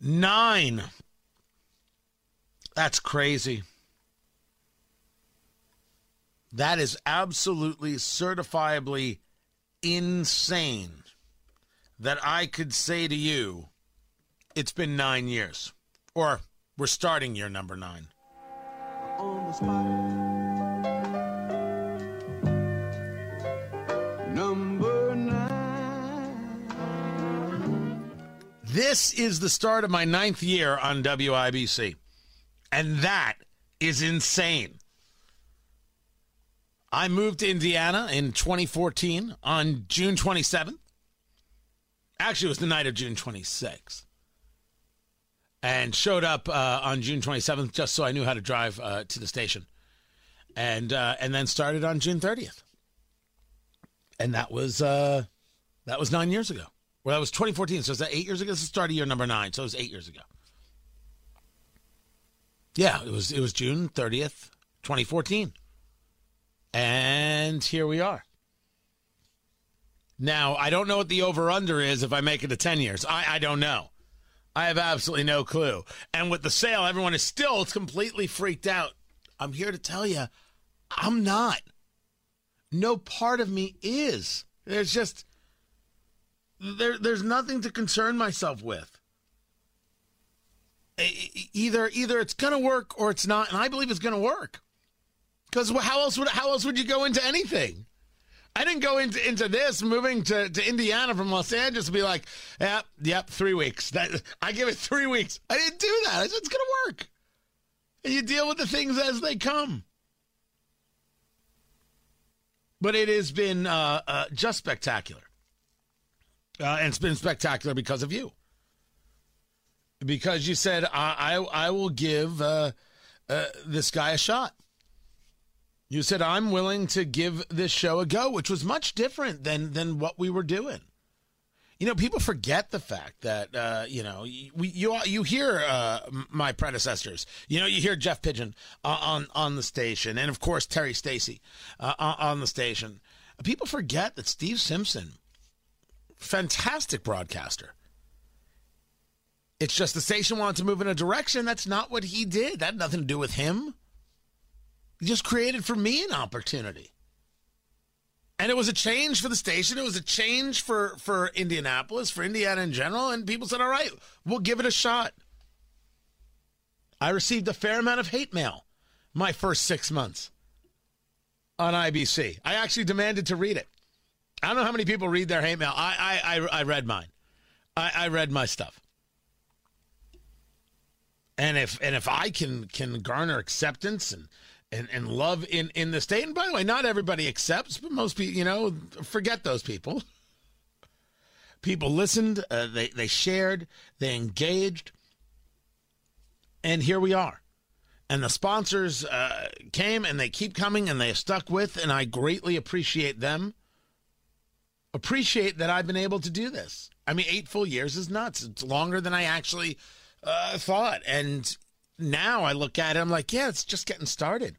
Nine. That's crazy. That is absolutely certifiably insane that I could say to you, it's been nine years. Or we're starting year number nine. Number This is the start of my ninth year on WIBC. And that is insane. I moved to Indiana in 2014 on June 27th. Actually, it was the night of June 26th. And showed up uh, on June 27th just so I knew how to drive uh, to the station. And uh, and then started on June 30th. And that was uh, that was nine years ago. Well, that was 2014. So is that eight years ago? This is the start of year number nine. So it was eight years ago. Yeah, it was it was June 30th, 2014. And here we are. Now, I don't know what the over under is if I make it to 10 years. I, I don't know. I have absolutely no clue. And with the sale, everyone is still completely freaked out. I'm here to tell you, I'm not. No part of me is. There's just there there's nothing to concern myself with. Either either it's going to work or it's not, and I believe it's going to work. Because how else would how else would you go into anything? I didn't go into into this moving to, to Indiana from Los Angeles to be like, yep, yep, three weeks. That I give it three weeks. I didn't do that. I said it's gonna work. And you deal with the things as they come. But it has been uh, uh, just spectacular. Uh, and it's been spectacular because of you. Because you said, I, I, I will give uh, uh, this guy a shot. You said I'm willing to give this show a go, which was much different than than what we were doing. You know, people forget the fact that uh, you know we you you hear uh, my predecessors. You know, you hear Jeff Pigeon uh, on on the station, and of course Terry Stacy on the station. People forget that Steve Simpson, fantastic broadcaster. It's just the station wanted to move in a direction. That's not what he did. That had nothing to do with him. He just created for me an opportunity. And it was a change for the station. It was a change for, for Indianapolis, for Indiana in general. And people said, all right, we'll give it a shot. I received a fair amount of hate mail my first six months on IBC. I actually demanded to read it. I don't know how many people read their hate mail. I, I, I, I read mine. I, I read my stuff. And if and if I can can garner acceptance and and, and love in, in the state. And by the way, not everybody accepts, but most people, you know, forget those people. People listened, uh, they, they shared, they engaged, and here we are. And the sponsors uh, came and they keep coming and they stuck with, and I greatly appreciate them. Appreciate that I've been able to do this. I mean, eight full years is nuts. It's longer than I actually uh, thought. And now I look at it, I'm like, yeah, it's just getting started.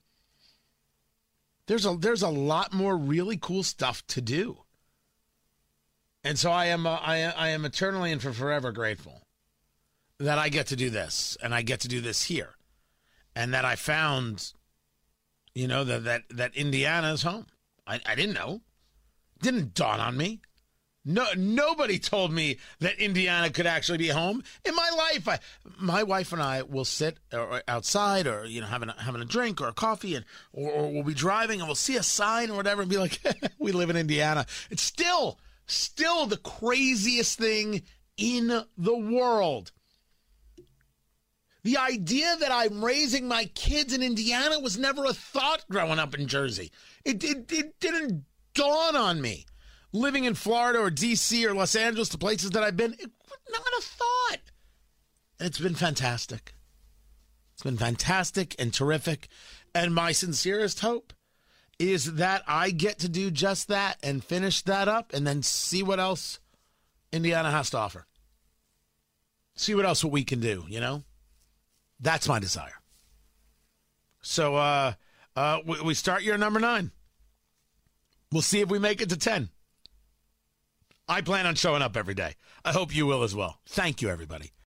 There's a there's a lot more really cool stuff to do, and so I am uh, I I am eternally and for forever grateful that I get to do this, and I get to do this here, and that I found, you know, that that that Indiana is home. I I didn't know, didn't dawn on me. No, nobody told me that Indiana could actually be home in my life. I, my wife and I will sit or outside, or you know, having a, having a drink or a coffee, and or, or we'll be driving, and we'll see a sign or whatever, and be like, "We live in Indiana." It's still, still the craziest thing in the world. The idea that I'm raising my kids in Indiana was never a thought growing up in Jersey. It, it, it didn't dawn on me living in Florida or DC or Los Angeles, the places that I've been, it, not a thought. And it's been fantastic. It's been fantastic and terrific. And my sincerest hope is that I get to do just that and finish that up and then see what else Indiana has to offer. See what else what we can do, you know? That's my desire. So uh uh we, start year number 9. We'll see if we make it to 10. I plan on showing up every day. I hope you will as well. Thank you, everybody.